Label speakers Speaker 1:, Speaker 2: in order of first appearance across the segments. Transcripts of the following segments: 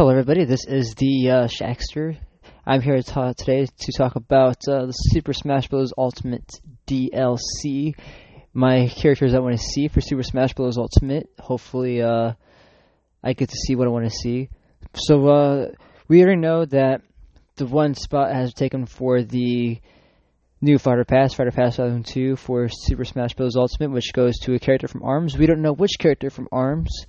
Speaker 1: Hello, everybody. This is the uh, Shackster. I'm here to today to talk about uh, the Super Smash Bros. Ultimate DLC. My characters I want to see for Super Smash Bros. Ultimate. Hopefully, uh, I get to see what I want to see. So, uh, we already know that the one spot has taken for the new Fighter Pass, Fighter Pass 2002 for Super Smash Bros. Ultimate, which goes to a character from ARMS. We don't know which character from ARMS.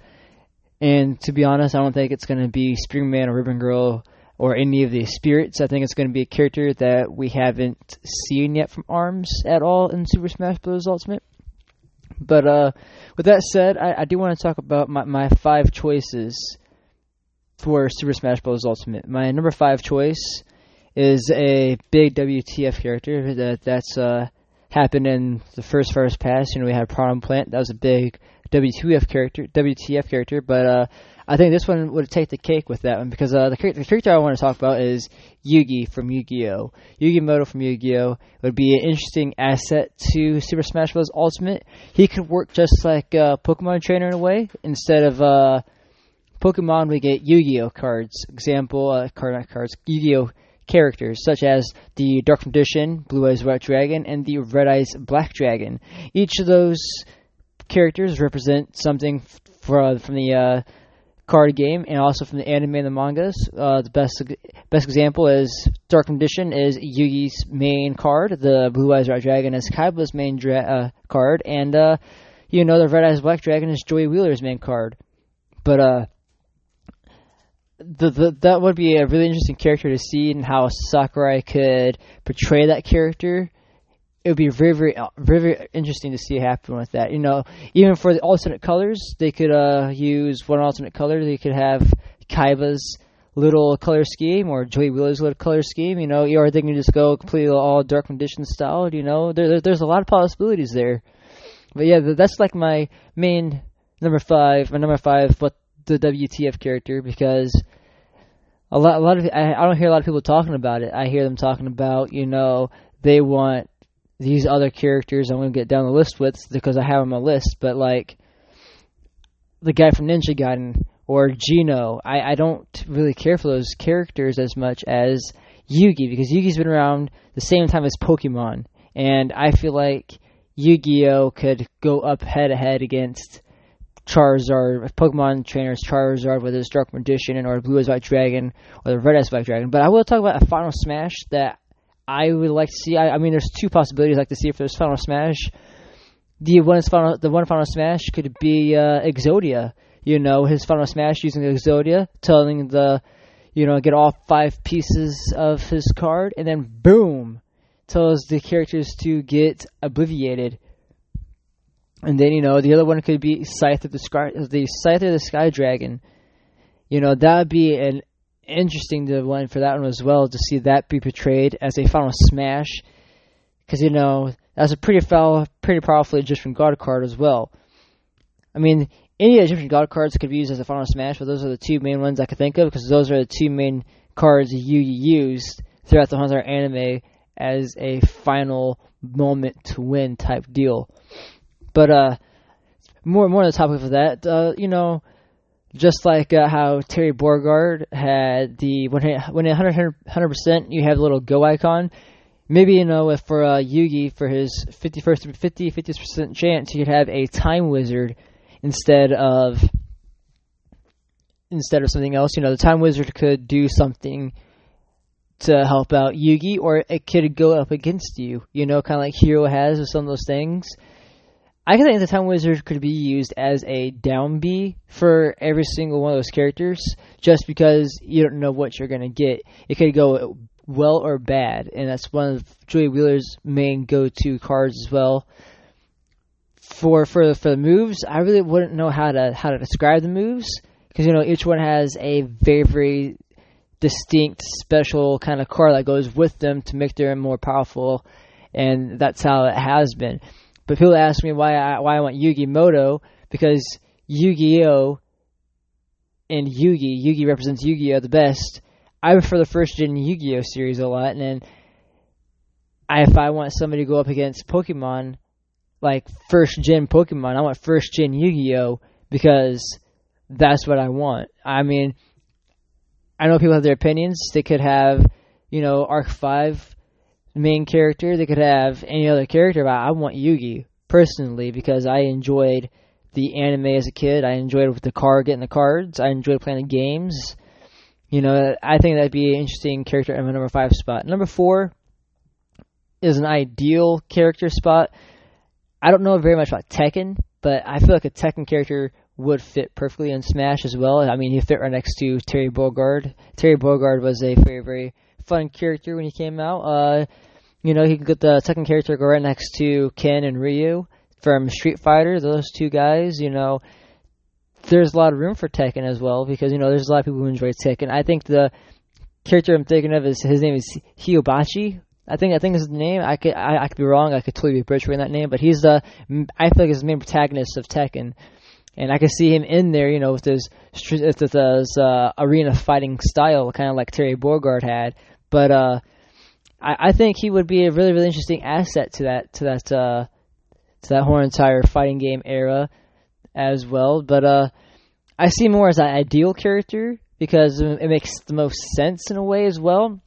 Speaker 1: And to be honest, I don't think it's going to be Springman or Ribbon Girl or any of the spirits. I think it's going to be a character that we haven't seen yet from ARMS at all in Super Smash Bros. Ultimate. But uh, with that said, I, I do want to talk about my, my five choices for Super Smash Bros. Ultimate. My number five choice is a big WTF character that that's uh, happened in the first first pass. You know, we had Piranha Plant. That was a big WTF character, WTF character, but uh, I think this one would take the cake with that one because uh, the, the character I want to talk about is Yugi from Yu-Gi-Oh. Yugi from Yu-Gi-Oh would be an interesting asset to Super Smash Bros. Ultimate. He could work just like a Pokemon trainer in a way. Instead of uh, Pokemon, we get Yu-Gi-Oh cards. Example, uh, card not cards, Yu-Gi-Oh characters such as the Dark Magician, Blue Eyes White Dragon, and the Red Eyes Black Dragon. Each of those characters represent something for, from the uh, card game and also from the anime and the mangas. Uh, the best best example is Dark Magician is Yugi's main card. The Blue Eyes Red Dragon is Kaiba's main dra- uh, card, and uh, you know the Red Eyes Black Dragon is Joey Wheeler's main card. But uh, the, the that would be a really interesting character to see and how Sakurai could portray that character it would be very, very, uh, very, very interesting to see it happen with that. You know, even for the alternate colors, they could uh, use one alternate color. They could have Kaiba's little color scheme or Joey Wheeler's little color scheme. You know, or they can just go completely all Dark Magician style. You know, there, there's a lot of possibilities there. But yeah, that's like my main number five. My number five, what the WTF character because a lot, a lot of I, I don't hear a lot of people talking about it. I hear them talking about you know they want these other characters I'm going to get down the list with because I have on my list, but like the guy from Ninja Gaiden or Geno, I, I don't really care for those characters as much as Yugi because Yugi's been around the same time as Pokemon, and I feel like Yu-Gi-Oh could go up head to head against Charizard, Pokemon trainers Charizard, whether it's Dark Magician or Blue Eyes White Dragon or the Red Eyes Black Dragon. But I will talk about a Final Smash that I would like to see. I, I mean, there's two possibilities I'd like to see if there's Final Smash. The one final, the one Final Smash could be uh, Exodia. You know, his Final Smash using Exodia, telling the, you know, get all five pieces of his card, and then boom, tells the characters to get obliviated. And then you know the other one could be Slifer the Sky, the Slifer the Sky Dragon. You know that would be an interesting to one for that one as well to see that be portrayed as a final smash, because you know that's a pretty foul, pretty powerful Egyptian god card as well. I mean, any Egyptian god cards could be used as a final smash, but those are the two main ones I could think of because those are the two main cards you used throughout the Hunter anime as a final moment to win type deal. But uh, more more on the topic of that, uh, you know, just like uh, how Terry Bogard had the when when 100 percent you have the little go icon. Maybe you know if for uh, Yugi for his 51st 50 50 percent chance you could have a time wizard instead of instead of something else. You know the time wizard could do something to help out Yugi, or it could go up against you. You know, kind of like Hero has with some of those things. I think the Time Wizard could be used as a down B for every single one of those characters, just because you don't know what you're gonna get. It could go well or bad, and that's one of Joey Wheeler's main go-to cards as well. For for for the moves, I really wouldn't know how to how to describe the moves because you know each one has a very very distinct special kind of card that goes with them to make them more powerful, and that's how it has been. But people ask me why I why I want Yugi Muto because Yu-Gi-Oh and Yugi, Yugi represents Yu-Gi-Oh the best. I prefer the first gen Yu-Gi-Oh series a lot, and then I, if I want somebody to go up against Pokemon, like first gen Pokemon, I want first gen Yu-Gi-Oh because that's what I want. I mean, I know people have their opinions. They could have, you know, Arc Five main character. They could have any other character, but I want Yugi personally because I enjoyed the anime as a kid. I enjoyed with the card getting the cards. I enjoyed playing the games. You know, I think that'd be an interesting character in my number five spot. Number four is an ideal character spot. I don't know very much about Tekken, but I feel like a Tekken character would fit perfectly in Smash as well. I mean, he fit right next to Terry Bogard. Terry Bogard was a very, very fun character when he came out. Uh, you know, he could get the Tekken character go right next to Ken and Ryu from Street Fighter. Those two guys, you know, there's a lot of room for Tekken as well because you know there's a lot of people who enjoy Tekken. I think the character I'm thinking of is his name is Hiobachi. I think I think is the name. I could I, I could be wrong. I could totally be butchering that name, but he's the I feel like he's the main protagonist of Tekken, and I could see him in there. You know, with his with his uh, arena fighting style, kind of like Terry Bogard had. But uh, I, I think he would be a really really interesting asset to that to that uh, to that whole entire fighting game era as well. But uh, I see more as an ideal character because it makes the most sense in a way as well.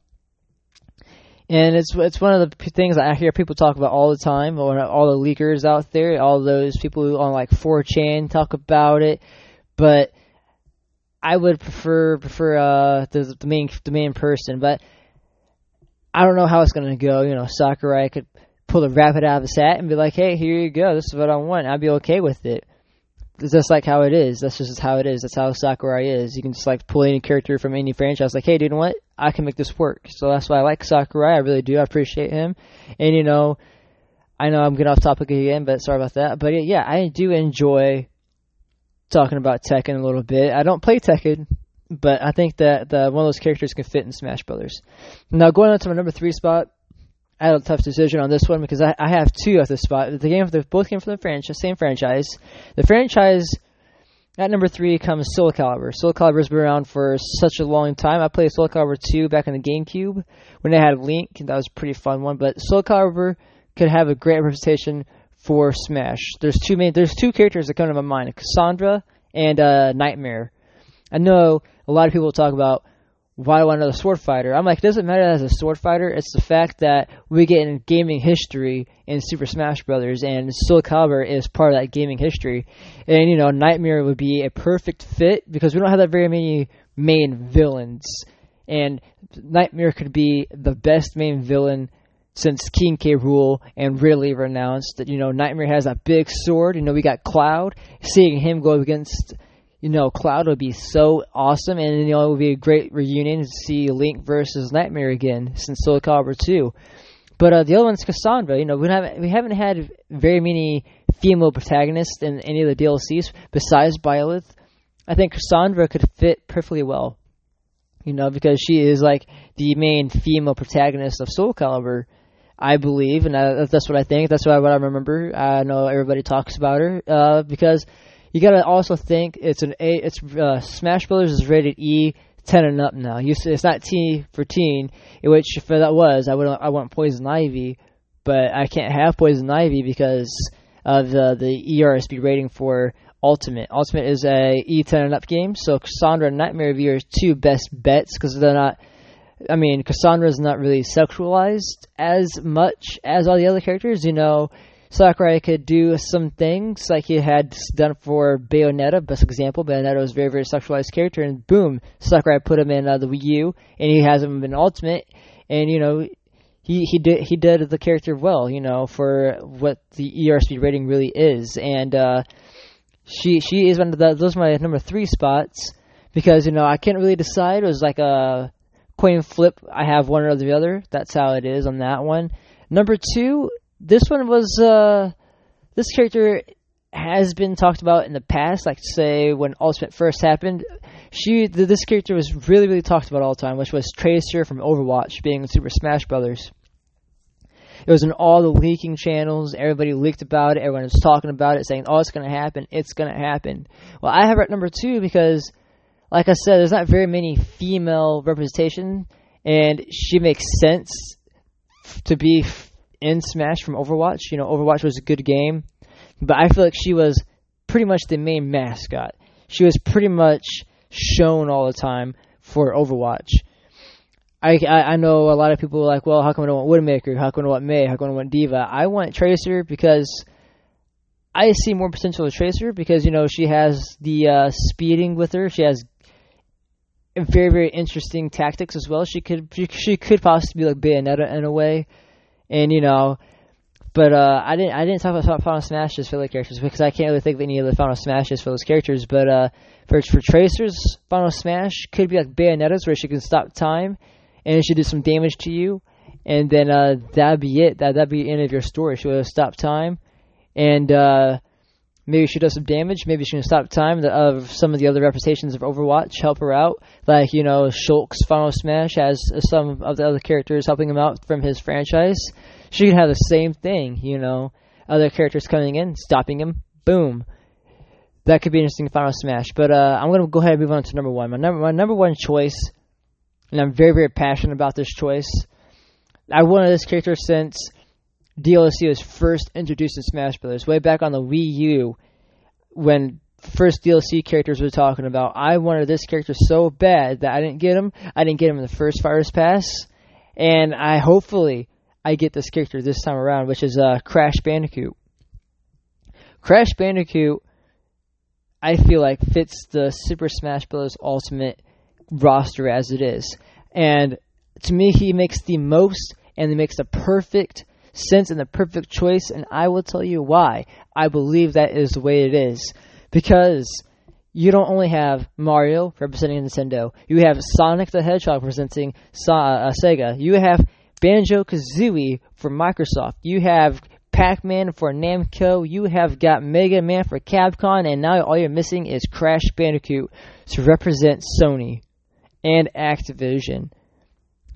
Speaker 1: And it's it's one of the things I hear people talk about all the time, or all the leakers out there, all those people who on like 4chan talk about it. But I would prefer prefer uh, the, the main the main person, but I don't know how it's gonna go. You know, Sakurai could pull the rabbit out of his hat and be like, "Hey, here you go. This is what I want." I'd be okay with it. It's just like how it is. That's just how it is. That's how Sakurai is. You can just like pull any character from any franchise. Like, hey, dude, what? I can make this work. So that's why I like Sakurai. I really do. I appreciate him. And you know, I know I'm getting off topic again, but sorry about that. But yeah, I do enjoy talking about Tekken a little bit. I don't play Tekken, but I think that the one of those characters can fit in Smash Brothers. Now going on to my number three spot, I had a tough decision on this one because I, I have two at this spot. The game, both came from the franchise, same franchise. The franchise at number three comes Soul Calibur. Soul Calibur's been around for such a long time. I played Soul Calibur 2 back in the GameCube when they had Link. That was a pretty fun one. But Soul Calibur could have a great representation for Smash. There's two main, there's two characters that come to my mind: Cassandra and uh, Nightmare. I know a lot of people talk about why do I want another sword fighter? I'm like, it doesn't matter as a sword fighter. It's the fact that we get in gaming history in Super Smash Brothers, and Soul Calibur is part of that gaming history. And you know, Nightmare would be a perfect fit because we don't have that very many main villains, and Nightmare could be the best main villain since King K. Rool and Ridley were announced. That you know, Nightmare has a big sword. You know, we got Cloud. Seeing him go against you know, Cloud would be so awesome, and you know, it would be a great reunion to see Link versus Nightmare again since Soul Calibur 2. But uh, the other one's Cassandra. You know, we haven't we haven't had very many female protagonists in any of the DLCs besides Byleth. I think Cassandra could fit perfectly well. You know, because she is like the main female protagonist of Soul Calibur, I believe, and uh, that's what I think. That's what I, what I remember. I know everybody talks about her uh, because you got to also think it's an A. It's uh, Smash Brothers is rated E, ten and up now. You it's not T for teen, which if that was, I would I want Poison Ivy, but I can't have Poison Ivy because of the the ERSB rating for Ultimate. Ultimate is a E10 and up game, so Cassandra and Nightmare of are two best bets because they're not. I mean, Cassandra is not really sexualized as much as all the other characters. You know, Sakurai could do some things like he had done for Bayonetta, best example. Bayonetta was a very, very sexualized character, and boom, Sakurai put him in uh, the Wii U, and he has him in Ultimate, and you know, he he did he did the character well, you know, for what the ERSB rating really is, and uh, she she is one of the those are my number three spots because you know I can't really decide. It was like a coin flip. I have one or the other. That's how it is on that one. Number two this one was uh, this character has been talked about in the past, like say when Ultimate first happened. She this character was really really talked about all the time, which was Tracer from Overwatch being in Super Smash Brothers. It was in all the leaking channels. Everybody leaked about it. Everyone was talking about it, saying, "Oh, it's going to happen. It's going to happen." Well, I have at number two because, like I said, there's not very many female representation, and she makes sense to be in Smash from Overwatch. You know, Overwatch was a good game, but I feel like she was pretty much the main mascot. She was pretty much shown all the time for Overwatch. I, I, I know a lot of people like, well, how come I don't want Widowmaker? How come I want Mei? How come I want D.Va? I want Tracer because I see more potential with Tracer because you know she has the uh, speeding with her. She has very very interesting tactics as well. She could she could possibly be like Bayonetta in a way, and you know but uh, I didn't I didn't talk about Final Smashes for the characters because I can't really think of any of the Final Smashes for those characters. But uh, for for Tracer's Final Smash could be like Bayonetta's where she can stop time and she do some damage to you, and then uh, that'd be it. That that'd be the end of your story. She would stop time, and uh, maybe she does some damage. Maybe she can stop time of some of the other representations of Overwatch help her out. Like you know, Shulk's Final Smash has some of the other characters helping him out from his franchise she could have the same thing, you know, other characters coming in, stopping him, boom. That could be interesting final smash. But uh, I'm gonna go ahead and move on to number one. My number my number one choice, and I'm very very passionate about this choice. I wanted this character since DLC was first introduced in Smash Bros. Way back on the Wii U, when first DLC characters were talking about. I wanted this character so bad that I didn't get him. I didn't get him in the first Fighters Pass, and I hopefully I get this character this time around, which is uh, Crash Bandicoot. Crash Bandicoot, I feel like fits the Super Smash Bros. Ultimate roster as it is, and to me, he makes the most and he makes the perfect sense and the perfect choice, and I will tell you why. I believe that is the way it is because you don't only have Mario representing Nintendo, you have Sonic the Hedgehog representing uh, Sega, you have Banjo Kazooie for Microsoft. You have Pac Man for Namco. You have got Mega Man for Capcom. And now all you're missing is Crash Bandicoot to represent Sony and Activision.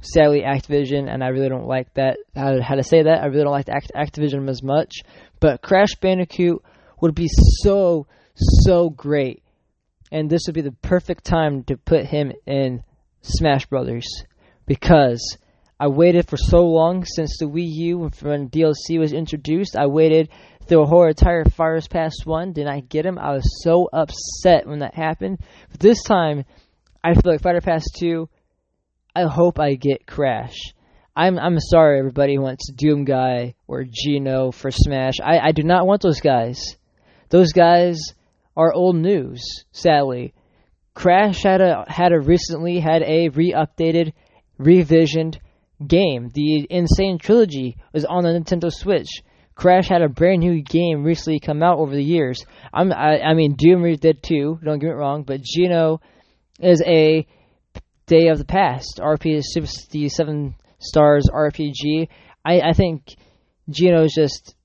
Speaker 1: Sadly, Activision, and I really don't like that. How, to say that? I really don't like Act- Activision as much. But Crash Bandicoot would be so, so great. And this would be the perfect time to put him in Smash Brothers because I waited for so long since the Wii U when DLC was introduced. I waited through a whole entire Fighters Pass 1. Did I get him? I was so upset when that happened. But this time, I feel like Fighter Pass 2, I hope I get Crash. I'm I'm sorry everybody who wants Doom Guy or Geno for Smash. I, I do not want those guys. Those guys are old news, sadly. Crash had a had a recently had a re-updated, revisioned game. The N. Sane Trilogy was on the Nintendo Switch. Crash had a brand new game recently come out over the years. I'm, I, I mean, Doom did too. Don't get me wrong, but Gino is a Day of the Past RPG, Seven Stars RPG. I, I think Geno is just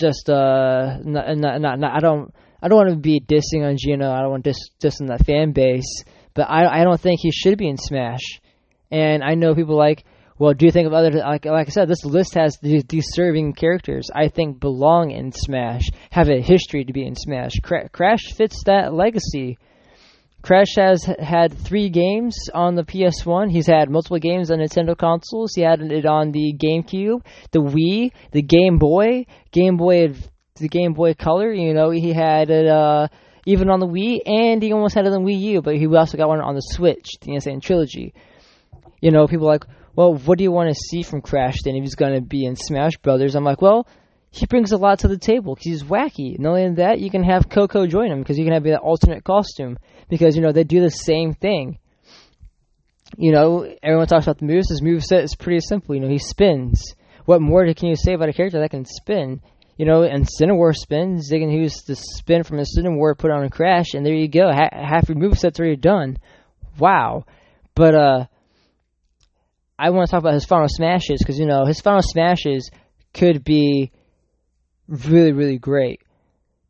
Speaker 1: just uh not, not, not, not I don't I don't want to be dissing on Geno. I don't want to diss dissing that fan base, but I I don't think he should be in Smash. And I know people like well, do you think of other like like I said, this list has these deserving characters I think belong in Smash, have a history to be in Smash. Cra- Crash fits that legacy. Crash has had three games on the PS1. He's had multiple games on Nintendo consoles. He had it on the GameCube, the Wii, the Game Boy, Game Boy, the Game Boy Color. You know, he had it uh, even on the Wii, and he almost had it on Wii U. But he also got one on the Switch, the N. Sane Trilogy. You know, people like, well, what do you want to see from Crash then if he's going to be in Smash Brothers? I'm like, well, he brings a lot to the table because he's wacky. Not only that, you can have Coco join him because you can have that alternate costume because, you know, they do the same thing. You know, everyone talks about the moves. His move set is pretty simple. You know, he spins. What more can you say about a character that can spin? You know, and Cinnamore spins. They can use the spin from a Cinnamore, put on a Crash, and there you go. Ha- half your move set's already done. Wow. But, uh, I want to talk about his final smashes because you know his final smashes could be really really great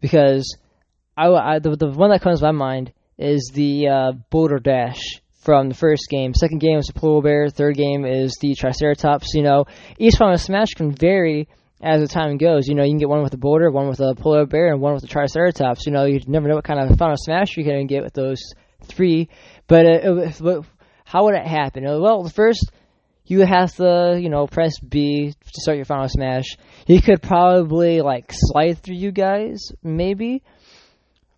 Speaker 1: because I, I the, the one that comes to my mind is the uh, Boulder Dash from the first game. Second game is the Polar Bear. Third game is the Triceratops. You know, each final smash can vary as the time goes. You know, you can get one with a boulder, one with a polar bear, and one with a triceratops. You know, you never know what kind of final smash you're going to get with those three. But uh, how would it happen? Well, the first you have to, you know, press B to start your final smash. He could probably like slide through you guys, maybe.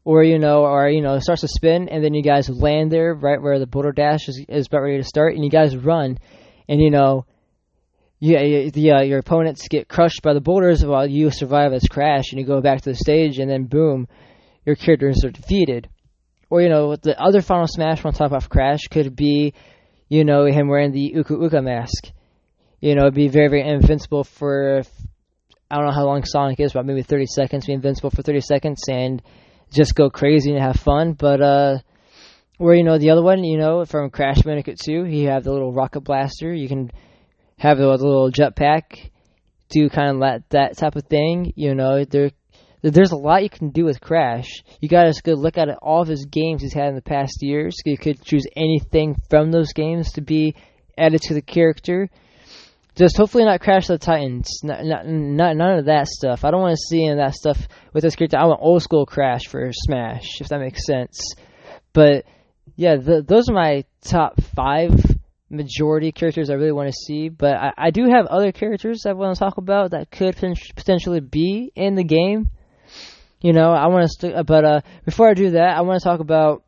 Speaker 1: or you know, or you know, starts to spin, and then you guys land there right where the boulder dash is, is about ready to start, and you guys run, and you know, yeah, the uh, your opponents get crushed by the boulders while you survive this crash, and you go back to the stage, and then boom, your characters are defeated. Or you know, the other Final Smash on top of Crash could be, you know, him wearing the Uka Uka mask. You know, it'd be very very invincible for I don't know how long Sonic is, but maybe 30 seconds. Be invincible for 30 seconds and just go crazy and have fun. But uh, where you know the other one, you know, from Crash Bandicoot 2, you have the little rocket blaster. You can have the, little jetpack, do kind of that that type of thing. You know, there there's a lot you can do with Crash. You got to look at all of his games he's had in the past years. You could choose anything from those games to be added to the character. Just hopefully not Crash the Titans. Not, not, not none of that stuff. I don't want to see any of that stuff with this character. I want old school Crash for Smash, if that makes sense. But yeah, the, those are my top five majority characters I really want to see. But I, I do have other characters I want to talk about that could potentially be in the game. You know, I want to, st- but uh, before I do that, I want to talk about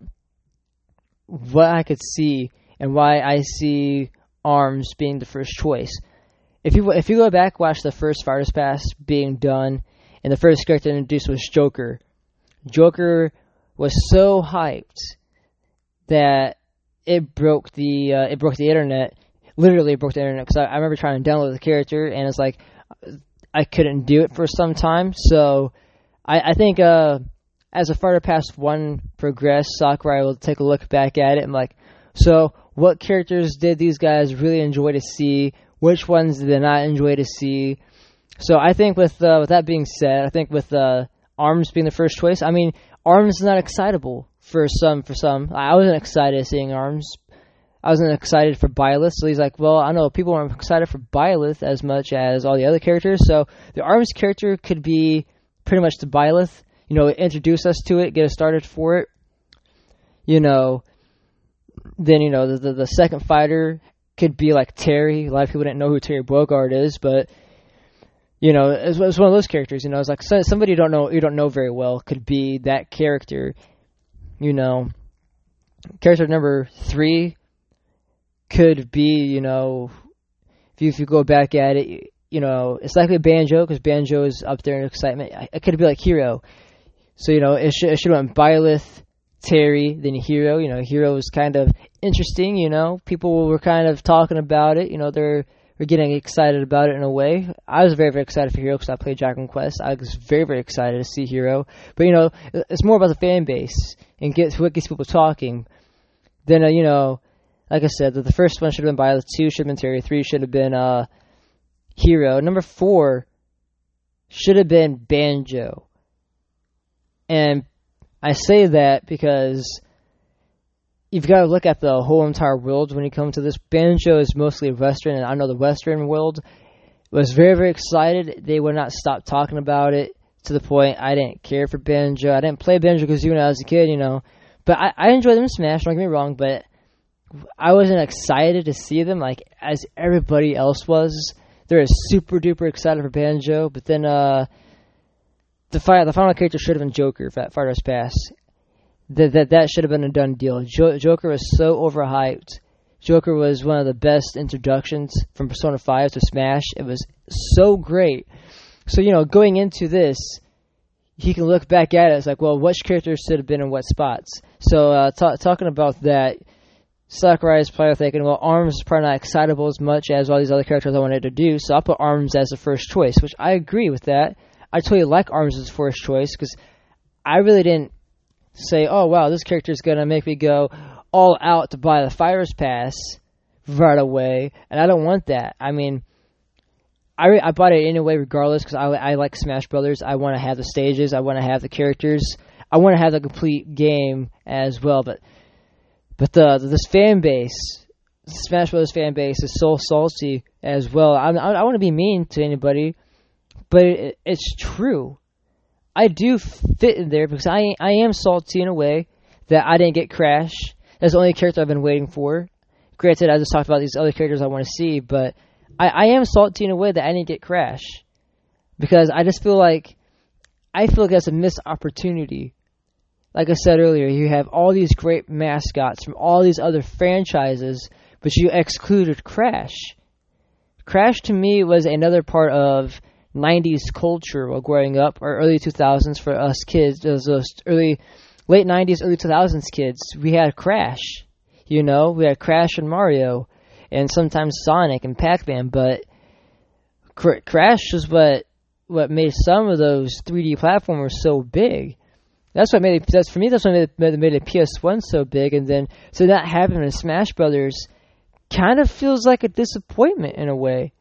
Speaker 1: what I could see and why I see Arms being the first choice if you if you go back watch the first Fighters Pass being done, and the first character introduced was Joker. Joker was so hyped that it broke the uh, it broke the internet. Literally it broke the internet because I, I remember trying to download the character and it's like I couldn't do it for some time. So I, I think uh, as a Fighter Pass one progressed, Sakurai will take a look back at it and like, so what characters did these guys really enjoy to see? which ones did they not enjoy to see. So I think with uh, with that being said, I think with uh, Arms being the first choice, I mean Arms is not excitable for some. For some, I wasn't excited seeing Arms. I wasn't excited for Byleth, so he's like, well, I know people aren't excited for Byleth as much as all the other characters. So the Arms character could be pretty much to Byleth. You know, introduce us to it, get us started for it. You know, then you know the the, the second fighter could be like Terry. A lot of people didn't know who Terry Bogard is, but you know, it's, one of those characters. You know, it's like somebody you don't know you don't know very well could be that character. You know, character number three could be you know, if you if you go back at it, you know, it's likely a Banjo because Banjo is up there in excitement. It could be like Hero. So you know, it should it should have went Byleth, Terry, then Hero. You know, Hero is kind of interesting. You know, people were kind of talking about it. You know, they're getting excited about it in a way. I was very very excited for Hero because I played Dragon Quest. I was very very excited to see Hero, but you know, it's more about the fan base and get what gets people talking. Then uh, you know, like I said, the, the first one should have been Byleth. Two should have been Terry. Three should have been uh, Hero. Number four should have been Banjo. And I say that because you've got to look at the whole entire world when you come to this. Banjo is mostly Western, and I know the Western world was very, very excited. They would not stop talking about it to the point I didn't care for Banjo. I didn't play Banjo Kazooie when I was a kid, you know. But I, I enjoyed them in Smash, don't get me wrong, but I wasn't excited to see them like as everybody else was. They're super duper excited for Banjo, but then uh the fi- the final character should have been Joker for that Fighters Pass. That that that should have been a done deal. Jo- Joker was so overhyped. Joker was one of the best introductions from Persona 5 to Smash. It was so great. So, you know, going into this, he can look back at it. It's like, well, which characters should have been in what spots? So, uh, t- talking about that, Sakurai is probably thinking, well, Arms is probably not excitable as much as all these other characters I wanted to do, so I'll put Arms as the first choice, which I agree with that. I totally like Arms as first choice because I really didn't say, oh wow, this character is gonna make me go all out to buy the Fighters Pass right away, and I don't want that. I mean, I re- I bought it anyway, regardless, because I I like Smash Brothers. I want to have the stages, I want to have the characters, I want to have the complete game as well. But but the this fan base, Smash Brothers fan base, is so salty as well. I I, I want to be mean to anybody but it, it's true. I do fit in there because I I am salty in a way that I didn't get Crash. That's the only character I've been waiting for. Granted, I just talked about these other characters I want to see, but I, I am salty in a way that I didn't get Crash because I just feel like I feel like that's a missed opportunity. Like I said earlier, you have all these great mascots from all these other franchises, but you excluded Crash. Crash to me was another part of 90s culture while growing up, or early 2000s for us kids, those early, late 90s, early 2000s kids. We had Crash, you know, we had Crash and Mario, and sometimes Sonic and Pac-Man, but Crash was what what made some of those 3D platformers so big. That's what made it. That's for me. That's what made it, made it PS1 so big, and then so that happened in Smash Brothers kind of feels like a disappointment in a way.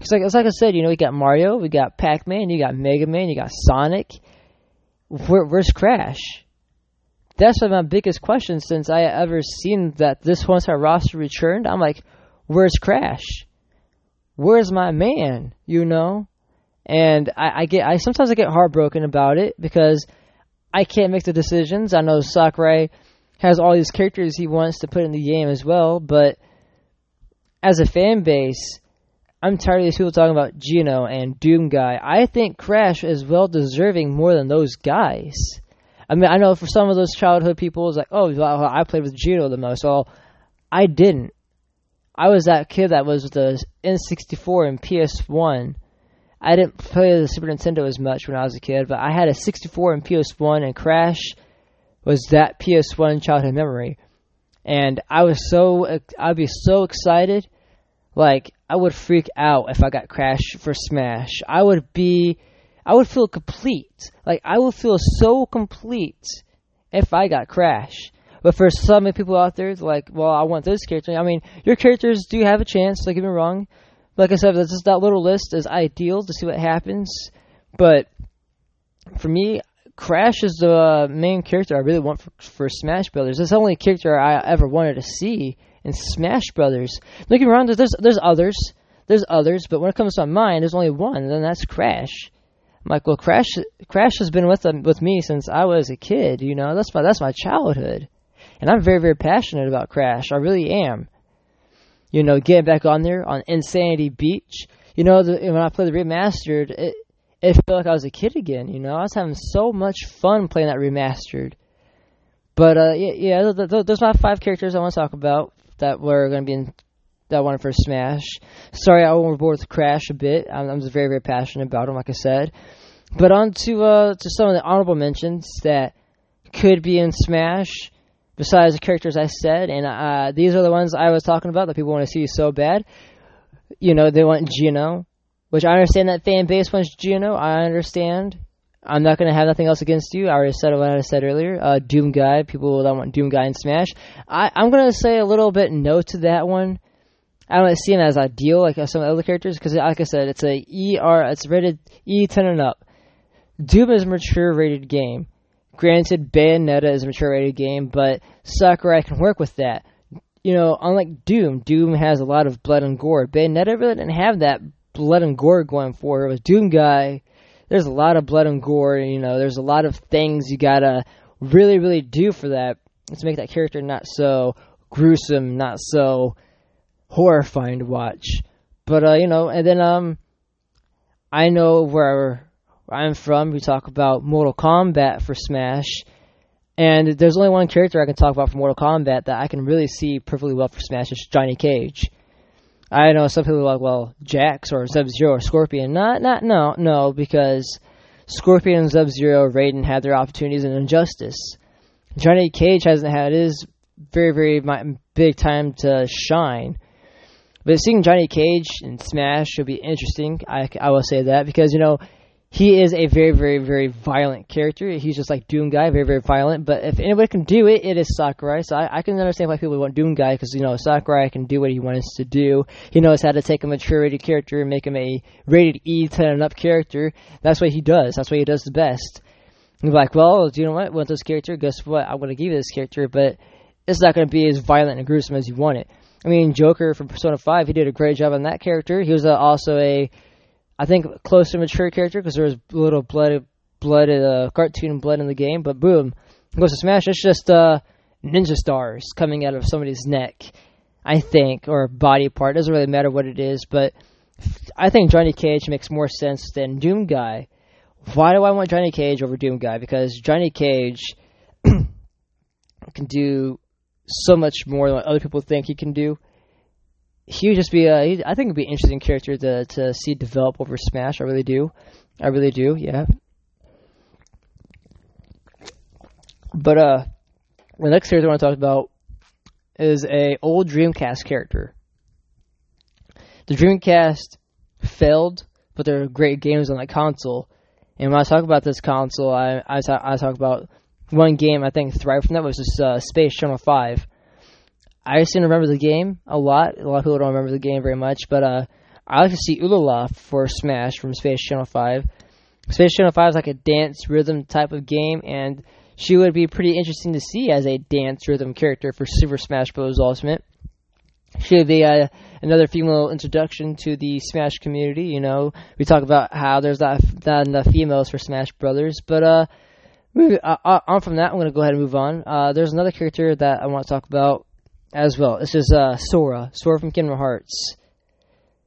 Speaker 1: It's like it's like I said, you know, we got Mario, we got Pac Man, you got Mega Man, you got Sonic. Where, where's Crash? That's my biggest question since I ever seen that this once our roster returned. I'm like, where's Crash? Where's my man? You know, and I, I get I sometimes I get heartbroken about it because I can't make the decisions. I know Sakurai has all these characters he wants to put in the game as well, but as a fan base, I'm tired of these people talking about Geno and Doom Guy. I think Crash is well deserving more than those guys. I mean, I know for some of those childhood people, it's like, oh, well, I played with Geno the most. Well, I didn't. I was that kid that was with the N64 and PS1. I didn't play the Super Nintendo as much when I was a kid, but I had a 64 and PS1, and Crash was that PS1 childhood memory. And I was so, I'd be so excited like I would freak out if I got Crash for Smash. I would be I would feel complete. Like I would feel so complete if I got Crash. But for some people out there, like, well, I want this character. I mean, your characters do have a chance. Don't get me wrong. Like I said, just that little list is ideal to see what happens. But for me, Crash is the main character I really want for, for Smash Brothers. It's the only character I ever wanted to see in Smash Brothers. Looking around, there's there's others, there's others, but when it comes to mine, there's only one, and that's Crash. I'm like, well, Crash, Crash has been with with me since I was a kid. You know, that's my that's my childhood, and I'm very very passionate about Crash. I really am. You know, getting back on there on N. Sanity Beach. You know, the, when I played the remastered, it it felt like I was a kid again. You know, I was having so much fun playing that remastered. But uh, yeah, yeah, those are my five characters I want to talk about that were going to be in that one for Smash. Sorry, I went overboard with Crash a bit. I'm, I'm very very passionate about him, like I said. But on to uh, to some of the honorable mentions that could be in Smash. Besides the characters I said, and uh, these are the ones I was talking about that people want to see so bad. You know, they want Geno, which I understand that fan base wants Geno. I understand. I'm not going to have nothing else against you. I already said what I said earlier. Uh, Doom Guy, people that want Doom Guy and Smash. I, I'm going to say a little bit no to that one. I don't see him as ideal like some of the other characters because, like I said, it's a ER, it's rated E10 and up. Doom is a mature rated game. Granted, Bayonetta is a mature rated game, but Sakurai can work with that. You know, unlike Doom, Doom has a lot of blood and gore. Bayonetta really didn't have that blood and gore going for her. With Doom Guy, there's a lot of blood and gore. You know, there's a lot of things you gotta really, really do for that to make that character not so gruesome, not so horrifying to watch. But uh, you know, and then um, I know where I'm from. We talk about Mortal Kombat for Smash, and there's only one character I can talk about for Mortal Kombat that I can really see perfectly well for Smash. It's Johnny Cage. I know some people are like, well, Jax or Sub Zero or Scorpion. Not, not, no, no, because Scorpion and Sub Zero, Raiden had their opportunities in Injustice. Johnny Cage hasn't had his very, very big time to shine. But seeing Johnny Cage in Smash should be interesting. I, I will say that because you know he is a very, very, very violent character. He's just like Doom Guy, very, very violent. But if anybody can do it, it is Sakurai. So I, I can understand why people want Doom Guy because you know Sakurai can do what he wants to do. He knows how to take a mature rated character and make him a rated E 10 and up character. That's what he does. That's what he does the best. And you're like, well, do you know what? Want this character? Guess what? I'm going to give you this character, but it's not going to be as violent and gruesome as you want it. I mean, Joker from Persona 5, he did a great job on that character. He was uh, also a I think close to mature character because there was a little blood, blood, uh, cartoon blood in the game. But boom, goes to Smash. It's just uh, ninja stars coming out of somebody's neck, I think, or body part. It doesn't really matter what it is, but I think Johnny Cage makes more sense than Doom Guy. Why do I want Johnny Cage over Doom Guy? Because Johnny Cage can do so much more than what other people think he can do. He would just be a, he, I think it'd be an interesting character to to see develop over Smash. I really do, I really do. Yeah. But uh, the next character I want to talk about is a old Dreamcast character. The Dreamcast failed, but there are great games on that console. And when I talk about this console, I I talk, I talk about one game I think thrived from that was just uh, Space Channel Five. I seem to remember the game a lot. A lot of people don't remember the game very much, but uh, I like to see Ulala for Smash from Space Channel Five. Space Channel Five is like a dance rhythm type of game, and she would be pretty interesting to see as a dance rhythm character for Super Smash Bros. Ultimate. She would be uh, another female introduction to the Smash community. You know, we talk about how there's not, not enough females for Smash Brothers, but uh, uh, uh, on from that, I'm going to go ahead and move on. Uh, there's another character that I want to talk about as well. This is uh, Sora, Sora from Kingdom Hearts.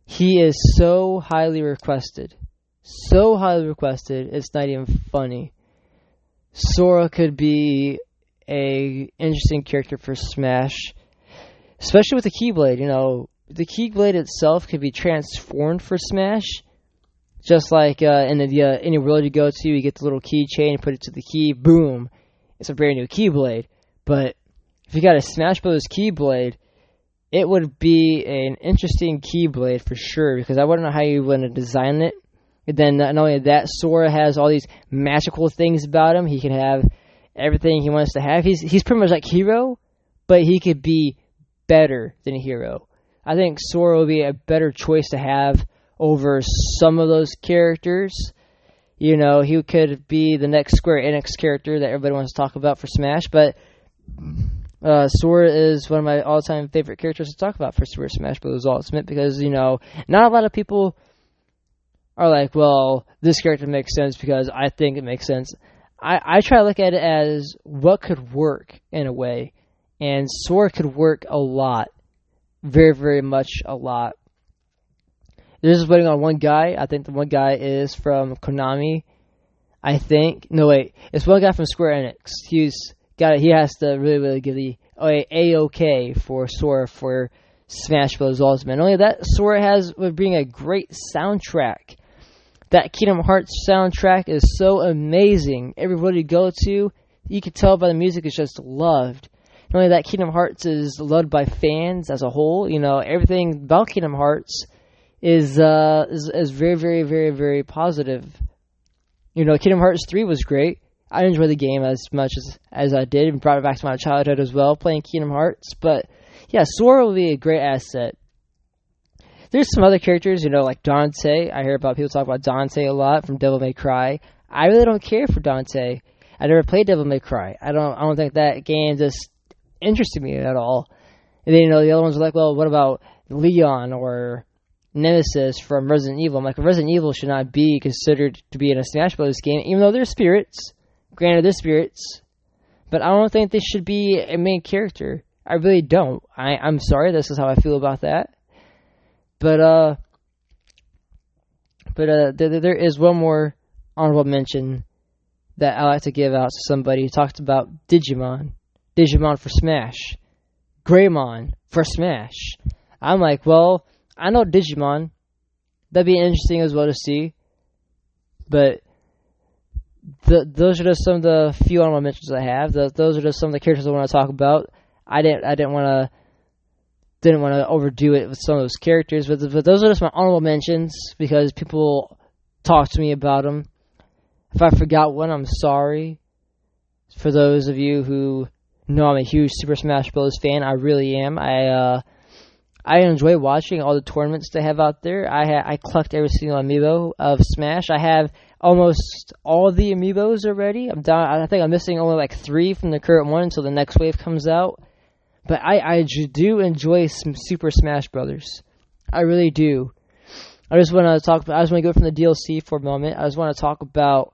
Speaker 1: He is so highly requested, so highly requested. It's not even funny. Sora could be a interesting character for Smash, especially with the Keyblade. You know, the Keyblade itself could be transformed for Smash just like uh, in the uh, any world you go to, you get the little keychain, put it to the key, boom, it's a brand new Keyblade. But if you got a Smash Bros. Keyblade, it would be an interesting Keyblade for sure because I wouldn't know how you would design it. And then not only that, Sora has all these magical things about him. He can have everything he wants to have. He's he's pretty much like Hero, but he could be better than Hero. I think Sora would be a better choice to have over some of those characters. You know, he could be the next Square Enix character that everybody wants to talk about for Smash, but uh, Sora is one of my all-time favorite characters to talk about for Super Smash Bros. Ultimate because you know not a lot of people are like, well, this character makes sense because I think it makes sense. I, I try to look at it as what could work in a way, and Sora could work a lot, very very much a lot. They're just waiting on one guy. I think the one guy is from Konami. I think. No, wait. It's one guy from Square Enix. He's got. He has to really, really give the a okay for Sora for Smash Bros. Ultimate. Only that Sora has would bring a great soundtrack. That Kingdom Hearts soundtrack is so amazing. Everybody go to, you can tell by the music is just loved. Not only that, Kingdom Hearts is loved by fans as a whole. You know everything about Kingdom Hearts is uh is, is very very very very positive. You know, Kingdom Hearts three was great. I didn't enjoy the game as much as as I did, and brought it back to my childhood as well, playing Kingdom Hearts. But yeah, Sora will be a great asset. There's some other characters, you know, like Dante. I hear about people talk about Dante a lot from Devil May Cry. I really don't care for Dante. I never played Devil May Cry. I don't. I don't think that game just interested me at all. And then you know the other ones are like, well, what about Leon or Nemesis from Resident Evil. I'm like, Resident Evil should not be considered to be in a Smash Bros. game, even though they're spirits. Granted, they're spirits. But I don't think they should be a main character. I really don't. I, I'm sorry, this is how I feel about that. But, uh, but, uh, there, there is one more honorable mention that I like to give out to somebody who talked about Digimon. Digimon for Smash. Greymon for Smash. I'm like, well, I know Digimon. That'd be interesting as well to see. But the, those are just some of the few honorable mentions I have. The, those are just some of the characters I want to talk about. I didn't I didn't want to didn't want to overdo it with some of those characters, but, but those are just my honorable mentions because people talk to me about them. If I forgot one, I'm sorry. For those of you who know I'm a huge Super Smash Bros. fan, I really am. I uh, I enjoy watching all the tournaments they have out there. I ha- I collect every single amiibo of Smash. I have almost all the amiibos already. I'm down. I think I'm missing only like three from the current one until the next wave comes out. But I I do enjoy Super Smash Brothers. I really do. I just want to talk. I just want to go from the DLC for a moment. I just want to talk about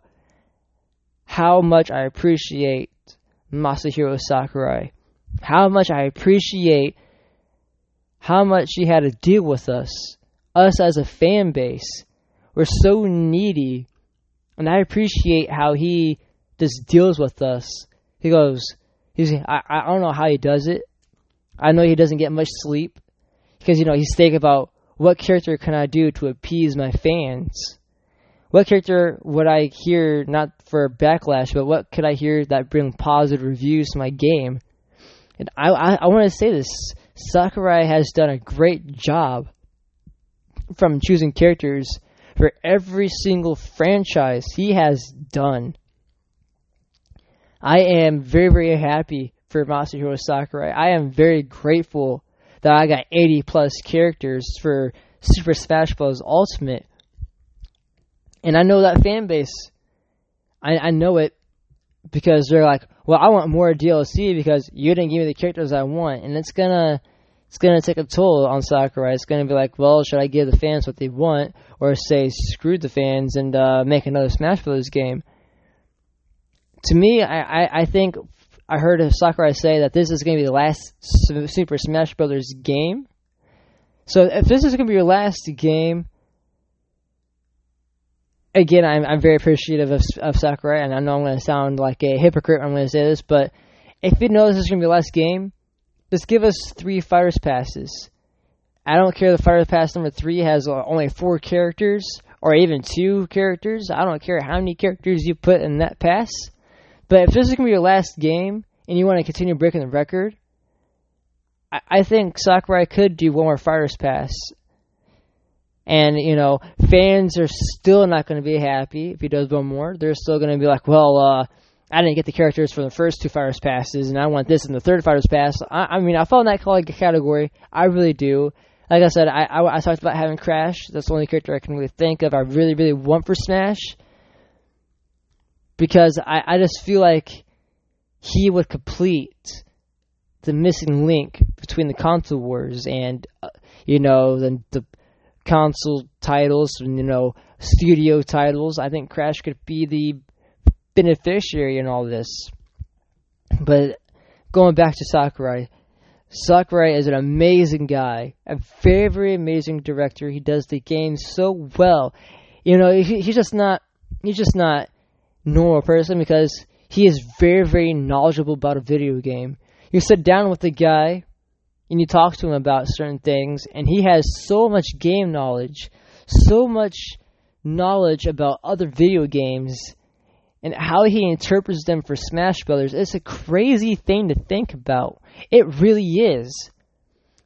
Speaker 1: how much I appreciate Masahiro Sakurai. How much I appreciate how much he had to deal with us, us as a fan base. We're so needy, and I appreciate how he just deals with us. He goes, He's I I don't know how he does it. I know he doesn't get much sleep because you know he's thinking about what character can I do to appease my fans. What character would I hear not for backlash, but what could I hear that bring positive reviews to my game? And I I, I want to say this: Sakurai has done a great job from choosing characters for every single franchise he has done. I am very, very happy for Masahiro Sakurai. I am very grateful that I got 80 plus characters for Super Smash Bros. Ultimate. And I know that fan base. I, I know it because they're like, well, I want more DLC because you didn't give me the characters I want. And it's gonna it's going to take a toll on Sakurai. It's going to be like, well, should I give the fans what they want, or say screw the fans and uh, make another Smash Bros. game? To me, I, I, I think I heard Sakurai say that this is going to be the last Super Smash Bros. game. So if this is going to be your last game, again, I'm I'm very appreciative of, of Sakurai, and I know I'm going to sound like a hypocrite when I'm going to say this, but if you know this is going to be the last game, just give us three fighters passes. I don't care. The fighter pass number three has uh, only four characters or even two characters. I don't care how many characters you put in that pass. But if this is gonna be your last game and you want to continue breaking the record, I, I think Sakurai could do one more fighters pass. And you know, fans are still not going to be happy if he does one more. They're still going to be like, "Well, uh, I didn't get the characters for the first two fighters passes, and I want this in the third fighters pass. I, I mean, I fall in that category. I really do. Like I said, I, I, I talked about having Crash. That's the only character I can really think of. I really, really want for Smash because I, I just feel like he would complete the missing link between the console wars and uh, you know the the console titles and you know studio titles. I think Crash could be the beneficiary in all this. But going back to Sakurai, Sakurai is an amazing guy, a very, very amazing director. He does the game so well. You know, he, he's just not he's just not normal person because he is very, very knowledgeable about a video game. You sit down with the guy and you talk to him about certain things, and he has so much game knowledge, so much knowledge about other video games and how he interprets them for Smash Brothers is a crazy thing to think about. It really is.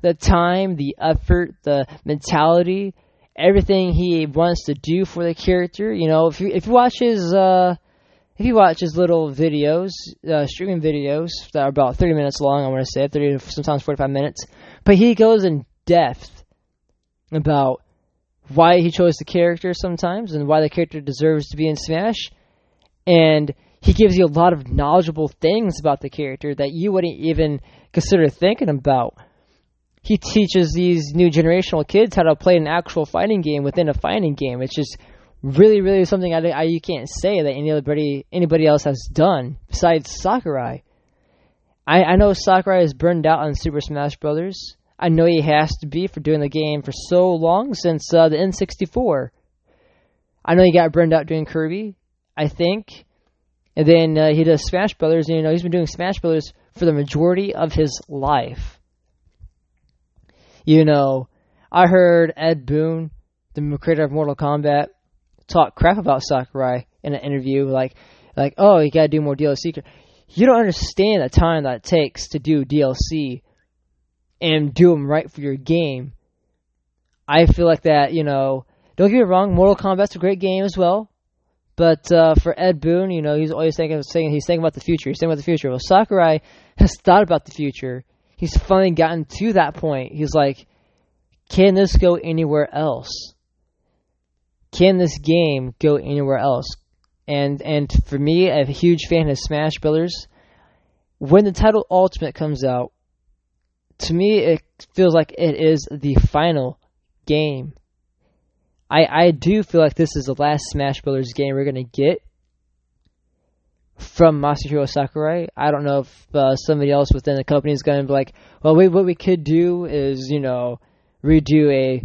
Speaker 1: The time, the effort, the mentality, everything he wants to do for the character. You know, if you if you watch his uh, if you watch his little videos, uh, streaming videos that are about thirty minutes long, I want to say thirty sometimes forty five minutes, but he goes in depth about why he chose the character sometimes and why the character deserves to be in Smash and he gives you a lot of knowledgeable things about the character that you wouldn't even consider thinking about. He teaches these new generational kids how to play an actual fighting game within a fighting game. It's just really, really something I, I you can't say that anybody anybody else has done besides Sakurai. I, I know Sakurai is burned out on Super Smash Brothers. I know he has to be for doing the game for so long since uh, the N64. I know he got burned out doing Kirby. I think. And then uh, he does Smash Brothers, and you know he's been doing Smash Brothers for the majority of his life. You know, I heard Ed Boon, the creator of Mortal Kombat, talk crap about Sakurai in an interview, like, like, oh, you gotta do more DLC. You don't understand the time that it takes to do DLC and do them right for your game. I feel like that, you know. Don't get me wrong, Mortal Kombat's a great game as well. But uh, for Ed Boon, you know, he's always thinking, he's thinking about the future. He's thinking about the future. Well, Sakurai has thought about the future. He's finally gotten to that point. He's like, can this go anywhere else? Can this game go anywhere else? And and for me, a huge fan of Smash Brothers. When the title Ultimate comes out, to me it feels like it is the final game I I do feel like this is the last Smash Brothers game we're gonna get from Masahiro Sakurai. I don't know if uh, somebody else within the company is gonna be like, well, we, what we could do is you know redo a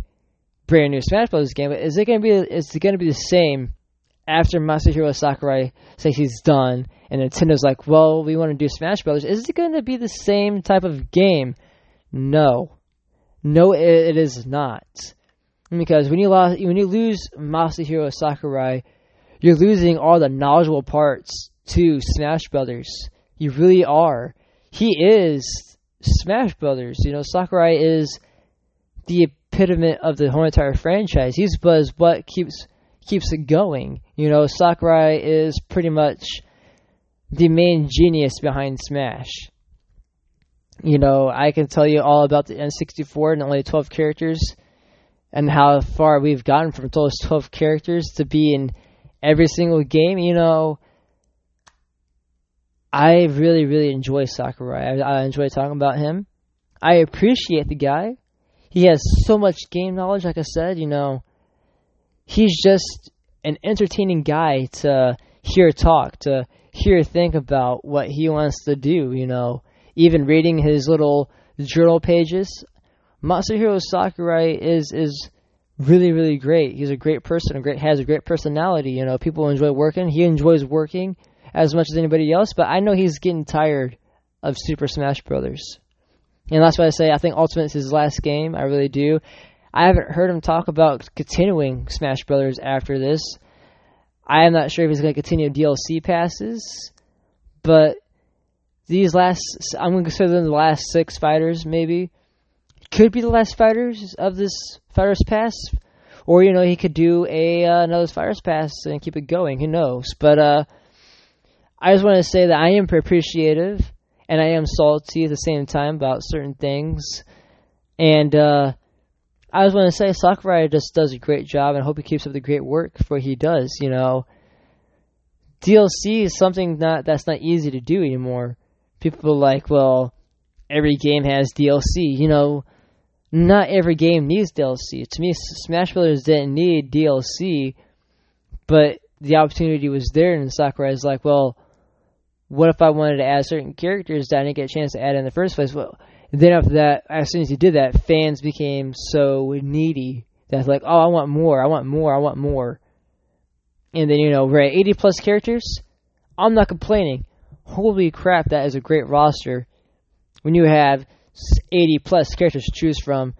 Speaker 1: brand new Smash Brothers game. But is it gonna be is it gonna be the same after Masahiro Sakurai says he's done, and Nintendo's like, well, we want to do Smash Brothers, is it going to be the same type of game? No. No, it, it is not. Because when you, when you lose Masahiro Sakurai, you're losing all the knowledgeable parts to Smash Brothers. You really are. He is Smash Brothers. You know, Sakurai is the epitome of the whole entire franchise. He's was what keeps keeps it going. You know, Sakurai is pretty much the main genius behind Smash. You know, I can tell you all about the N64 and only 12 characters and how far we've gotten from those 12 characters to be in every single game. You know, I really, really enjoy Sakurai. I, I enjoy talking about him. I appreciate the guy. He has so much game knowledge, like I said, you know. He's just an entertaining guy to hear talk, to hear think about what he wants to do, you know. Even reading his little journal pages. Masahiro Sakurai is is really, really great. He's a great person, a great has a great personality, you know. People enjoy working. He enjoys working as much as anybody else, but I know he's getting tired of Super Smash Brothers. And that's why I say I think Ultimate is his last game. I really do. I haven't heard him talk about continuing Smash Brothers after this. I am not sure if he's going to continue DLC passes, but these last, I'm going to consider them the last six fighters, maybe. Could be the last fighters of this Fighters Pass, or you know he could do a uh, another Fighters Pass and keep it going. Who knows? But uh, I just want to say that I am appreciative and I am salty at the same time about certain things. And uh, I just want to say Sakurai just does a great job, and I hope he keeps up the great work for what he does. You know, DLC is something not that's not easy to do anymore. People are like, well, every game has DLC. You know, not every game needs DLC. To me, Smash Brothers didn't need DLC, but the opportunity was there, and Sakurai is like, well what if I wanted to add certain characters that I didn't get a chance to add in the first place? Well, then after that, as soon as he did that, fans became so needy that's like, oh, I want more, I want more, I want more. And then, you know, we're at 80 plus characters. I'm not complaining. Holy crap, that is a great roster. When you have 80 plus characters to choose from,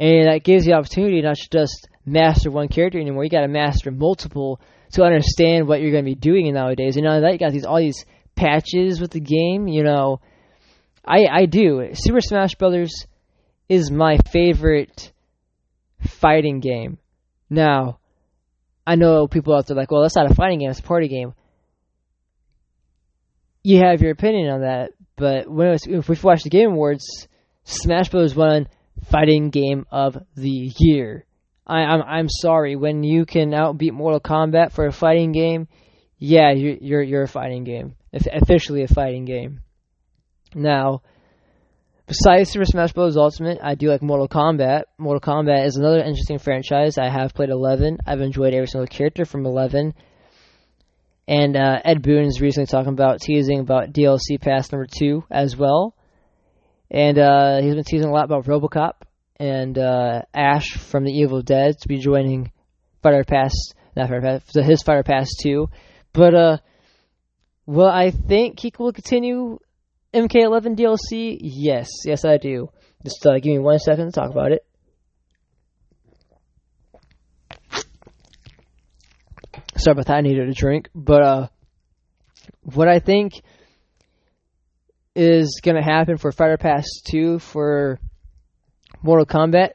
Speaker 1: and that gives you the opportunity not to just master one character anymore. You got to master multiple to understand what you're going to be doing nowadays. And now that you got these all these patches with the game, you know, I I do. Super Smash Brothers is my favorite fighting game. Now, I know people out there like, well, that's not a fighting game; it's a party game. You have your opinion on that, but when was, if we watch the Game Awards, Smash Bros. won Fighting Game of the Year. I, I'm I'm sorry when you can outbeat Mortal Kombat for a fighting game. Yeah, you're you're, you're a fighting game officially a fighting game. Now, besides Super Smash Bros. Ultimate, I do like Mortal Kombat. Mortal Kombat is another interesting franchise. I have played 11. I've enjoyed every single character from 11. And uh, Ed Boon is recently talking about teasing about DLC Pass number 2 as well. And uh, he's been teasing a lot about Robocop and uh, Ash from the Evil Dead to be joining Fighter Pass, not Fighter Pass, his Fighter Pass 2. But uh, Will I think he will continue MK11 DLC? Yes, yes, I do. Just uh, give me one second to talk about it. Sorry about that. I needed a drink, but uh, what I think is going to happen for Fighter Pass 2 for Mortal Kombat,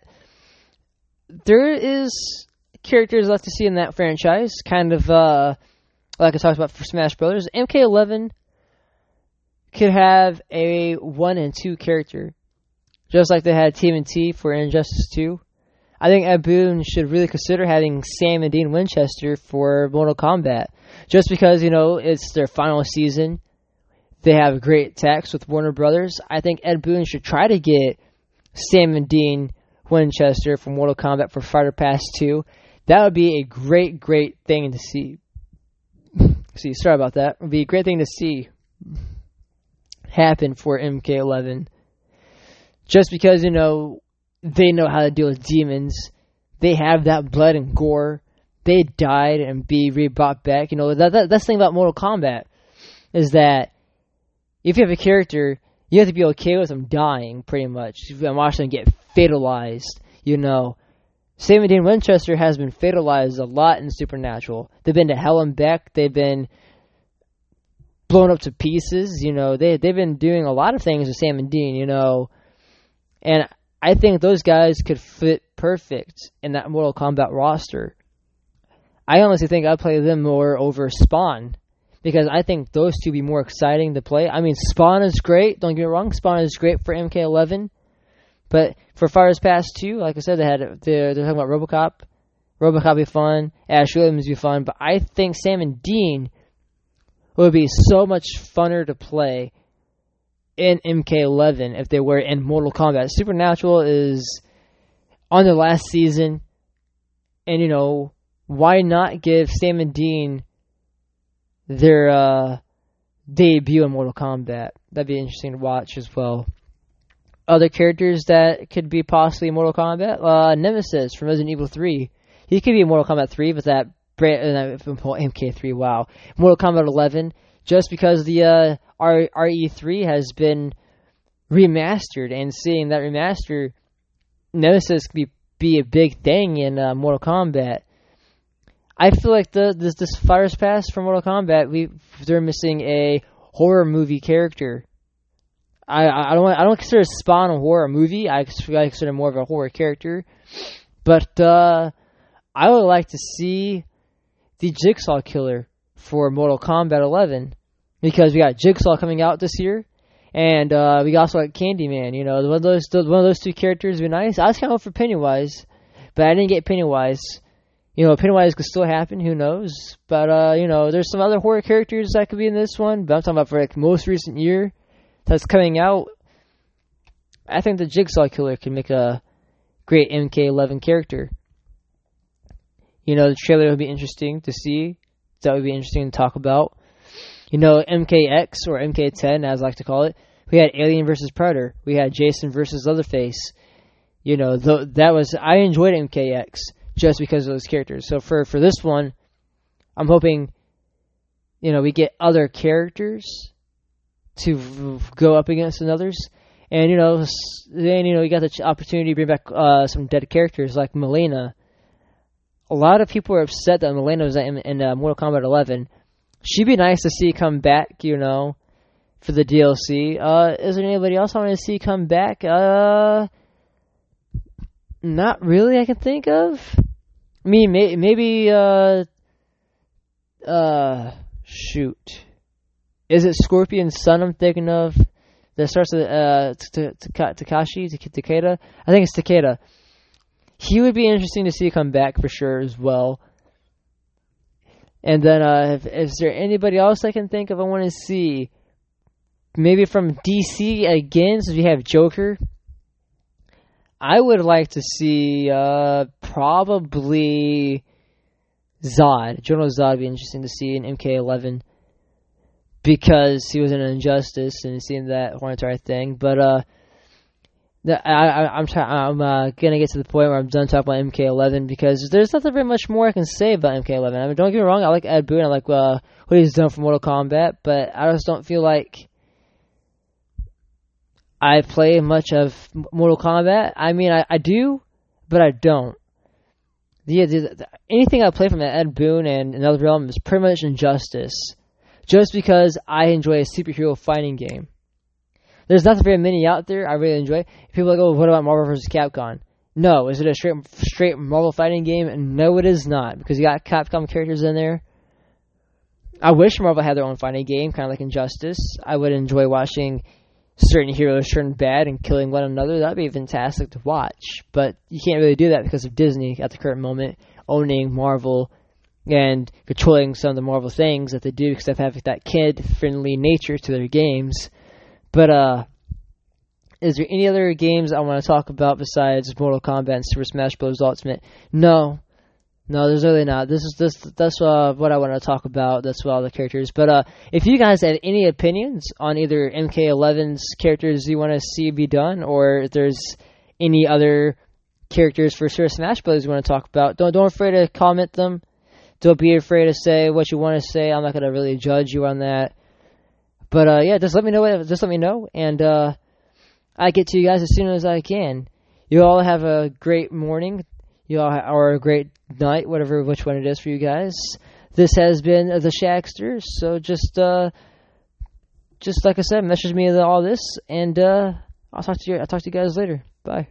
Speaker 1: there is characters left to see in that franchise. Kind of uh, like I talked about for Smash Brothers, MK11 could have a one and two character, just like they had TMNT for Injustice 2. I think Ed Boon should really consider having Sam and Dean Winchester for Mortal Kombat, just because you know it's their final season. They have great techs with Warner Brothers. I think Ed Boon should try to get Sam and Dean Winchester for Mortal Kombat for Fighter Pass 2. That would be a great, great thing to see see, sorry about that. It would be a great thing to see happen for MK11. Just because, you know, they know how to deal with demons. They have that blood and gore. they died and be rebrought back. You know, that, that that's the thing about Mortal Kombat is that if you have a character, you have to be okay with them dying, pretty much, and watch them get fatalized. You know, Sam and Dean Winchester has been fatalized a lot in Supernatural. They've been to hell and back. They've been blown up to pieces. You know, they they've been doing a lot of things with Sam and Dean. You know, and I think those guys could fit perfect in that Mortal Kombat roster. I honestly think I'd play them more over Spawn because I think those two be more exciting to play. I mean, Spawn is great. Don't get me wrong, Spawn is great for MK11, but for Fighters Pass 2, like I said, they had they're, they're talking about RoboCop. RoboCop be fun. Ash Williams be fun, but I think Sam and Dean would be so much funner to play in MK11 if they were in Mortal Kombat. Supernatural is on their last season, and you know why not give Sam and Dean their uh, debut in Mortal Kombat? That'd be interesting to watch as well. Other characters that could be possibly Mortal Kombat, uh, Nemesis from Resident Evil 3. He could be in Mortal Kombat 3, but that uh, MK3, wow. Mortal Kombat 11, just because the uh, R- RE3 has been remastered, and seeing that remaster, Nemesis could be, be a big thing in uh, Mortal Kombat. I feel like the this this Fighters Pass for Mortal Kombat, we they're missing a horror movie character. I I don't I don't consider Spawn a horror movie. I, I consider more of a horror character, but uh, I would like to see the Jigsaw Killer for Mortal Kombat 11 because we got Jigsaw coming out this year, and uh, we also got Candyman. You know, one of those one of those two characters would be nice. I was kind of for Pennywise, but I didn't get Pennywise. You know, Pennywise could still happen. Who knows? But uh, you know, there's some other horror characters that could be in this one. But I'm talking about for like most recent year that's coming out. I think the Jigsaw Killer can make a great MK11 character. You know, the trailer would be interesting to see. That would be interesting to talk about. You know, MKX or MK10, as I like to call it. We had Alien versus Predator. We had Jason versus Leatherface. You know, th- that was I enjoyed MKX just because of those characters. So for for this one, I'm hoping, you know, we get other characters to v- go up against others. And you know, then you know, you got the opportunity to bring back uh, some dead characters like Mileena. a lot of people are upset that Mileena was in, in uh, Mortal Kombat 11. She'd be nice to see come back, you know, for the DLC. Uh, is there anybody else I want to see come back? Uh, not really. I can think of. I mean, may, maybe. Uh, uh, shoot. Is it Scorpion Son I'm thinking of? That starts with uh, Takashi, Takeda. I think it's Takeda he would be interesting to see come back for sure as well. And then, uh, if, is there anybody else I can think of? I want to see maybe from DC again, since we have Joker. I would like to see uh, probably Zod. General Zod would be interesting to see in MK11 because he was an injustice and seeing that Hornetari thing. But uh, I, am try, I'm uh, gonna get to the point where I'm done talking about MK11 because there's not very much more I can say about MK11. I mean, don't get me wrong, I like Ed Boon, I like uh, what he's done for Mortal Kombat, but I just don't feel like I play much of Mortal Kombat. I mean, I, I do, but I don't. The, the, the, anything I play from Ed Boon and NetherRealm is pretty much injustice, just because I enjoy a superhero fighting game. There's not very many out there I really enjoy. People are like, oh, what about Marvel vs. Capcom? No, is it a straight straight Marvel fighting game? No, it is not because you got Capcom characters in there. I wish Marvel had their own fighting game, kind of like Injustice. I would enjoy watching certain heroes turn bad and killing one another. That'd be fantastic to watch. But you can't really do that because of Disney at the current moment owning Marvel and controlling some of the Marvel things that they do because they have that kid-friendly nature to their games. But uh, is there any other games I want to talk about besides Mortal Kombat and Super Smash Bros. Ultimate? No, no, there's really not. This is this that's uh, what I want to talk about. That's what all the characters. But uh, if you guys have any opinions on either MK11's characters you want to see be done, or if there's any other characters for Super Smash Bros. you want to talk about, don't don't afraid to comment them don't be afraid to say what you want to say. I'm not gonna really judge you on that. But uh, yeah, just let me know. Just let me know, and uh, I get to you guys as soon as I can. You all have a great morning. You all ha- or a great night, whatever which one it is for you guys. This has been the Shackster. So just uh, just like I said, message me all this, and uh, I'll talk to you. I'll talk to you guys later. Bye.